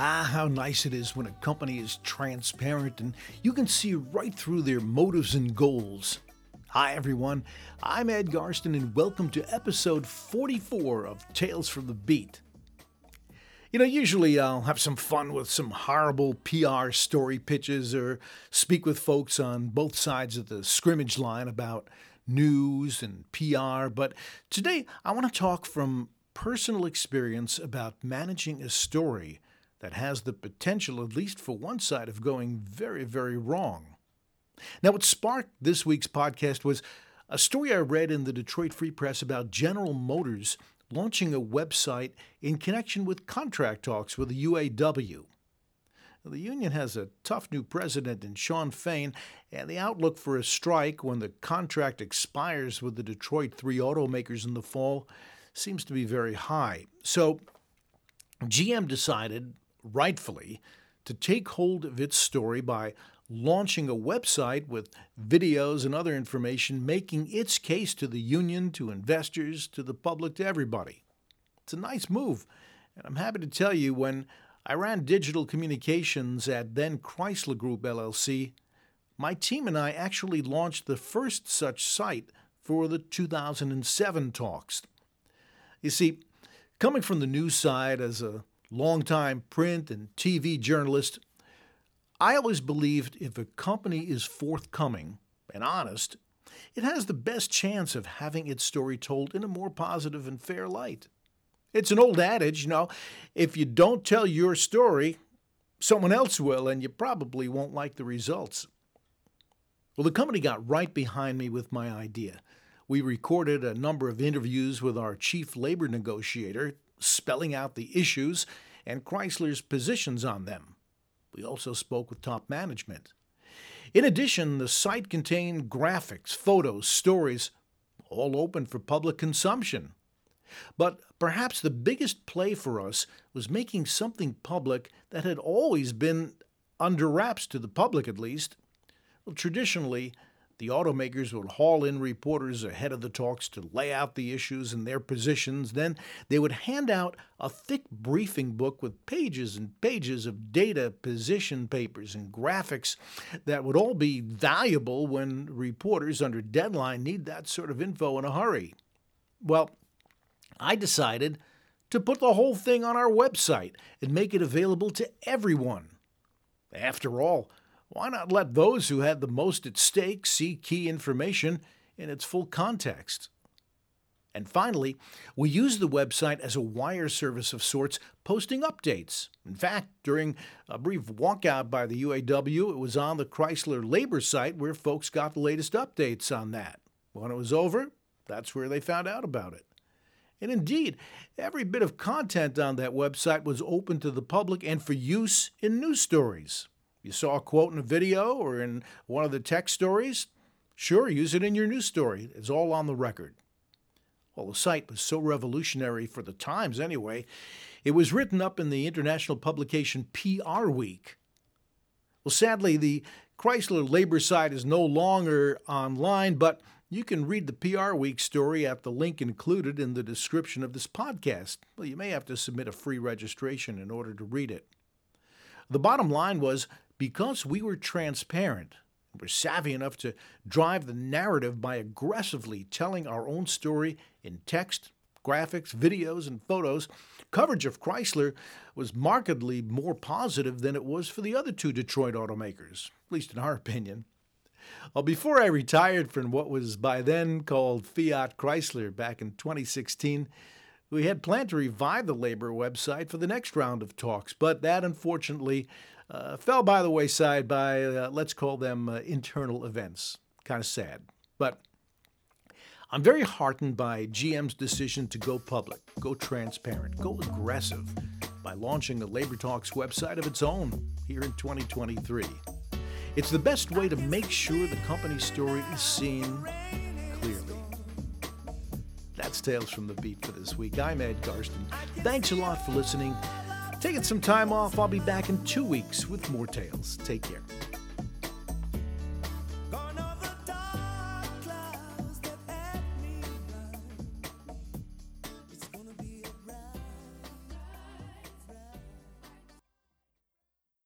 Ah, how nice it is when a company is transparent and you can see right through their motives and goals. Hi, everyone. I'm Ed Garsten, and welcome to episode 44 of Tales from the Beat. You know, usually I'll have some fun with some horrible PR story pitches or speak with folks on both sides of the scrimmage line about news and PR, but today I want to talk from personal experience about managing a story that has the potential, at least for one side, of going very, very wrong. Now, what sparked this week's podcast was a story I read in the Detroit Free Press about General Motors launching a website in connection with contract talks with the UAW. The union has a tough new president in Shawn Fain, and the outlook for a strike when the contract expires with the Detroit three automakers in the fall seems to be very high. So, GM decided rightfully, to take hold of its story by launching a website with videos and other information making its case to the union, to investors, to the public, to everybody. It's a nice move. And I'm happy to tell you when I ran digital communications at then Chrysler Group LLC, my team and I actually launched the first such site for the 2007 talks. You see, coming from the news side as a longtime print and TV journalist, I always believed if a company is forthcoming and honest, it has the best chance of having its story told in a more positive and fair light. It's an old adage, you know, if you don't tell your story, someone else will, and you probably won't like the results. Well, the company got right behind me with my idea. We recorded a number of interviews with our chief labor negotiator, spelling out the issues and Chrysler's positions on them. We also spoke with top management. In addition, the site contained graphics, photos, stories, all open for public consumption. But perhaps the biggest play for us was making something public that had always been under wraps to the public, at least. Well, traditionally, the automakers would haul in reporters ahead of the talks to lay out the issues and their positions. Then they would hand out a thick briefing book with pages and pages of data, position papers, and graphics that would all be valuable when reporters under deadline need that sort of info in a hurry. Well, I decided to put the whole thing on our website and make it available to everyone. After all, why not let those who had the most at stake see key information in its full context? And finally, we use the website as a wire service of sorts, posting updates. In fact, during a brief walkout by the UAW, it was on the Chrysler labor site where folks got the latest updates on that. When it was over, that's where they found out about it. And indeed, every bit of content on that website was open to the public and for use in news stories. You saw a quote in a video or in one of the text stories? Sure, use it in your news story. It's all on the record. Well, the site was so revolutionary for the times anyway, it was written up in the international publication PR Week. Well, sadly, the Chrysler labor site is no longer online, but you can read the PR Week story at the link included in the description of this podcast. Well, you may have to submit a free registration in order to read it. The bottom line was because we were transparent, and were savvy enough to drive the narrative by aggressively telling our own story in text, graphics, videos, and photos, coverage of Chrysler was markedly more positive than it was for the other two Detroit automakers, at least in our opinion. Well, before I retired from what was by then called Fiat Chrysler back in 2016, we had planned to revive the labor website for the next round of talks, but that unfortunately uh, fell by the wayside by, uh, let's call them uh, internal events. Kind of sad. But I'm very heartened by GM's decision to go public, go transparent, go aggressive by launching a Labor Talks website of its own here in 2023. It's the best way to make sure the company's story is seen clearly. That's Tales from the Beat for this week. I'm Ed Garsten. Thanks a lot for listening. Taking some time off, I'll be back in two weeks with more tales. Take care.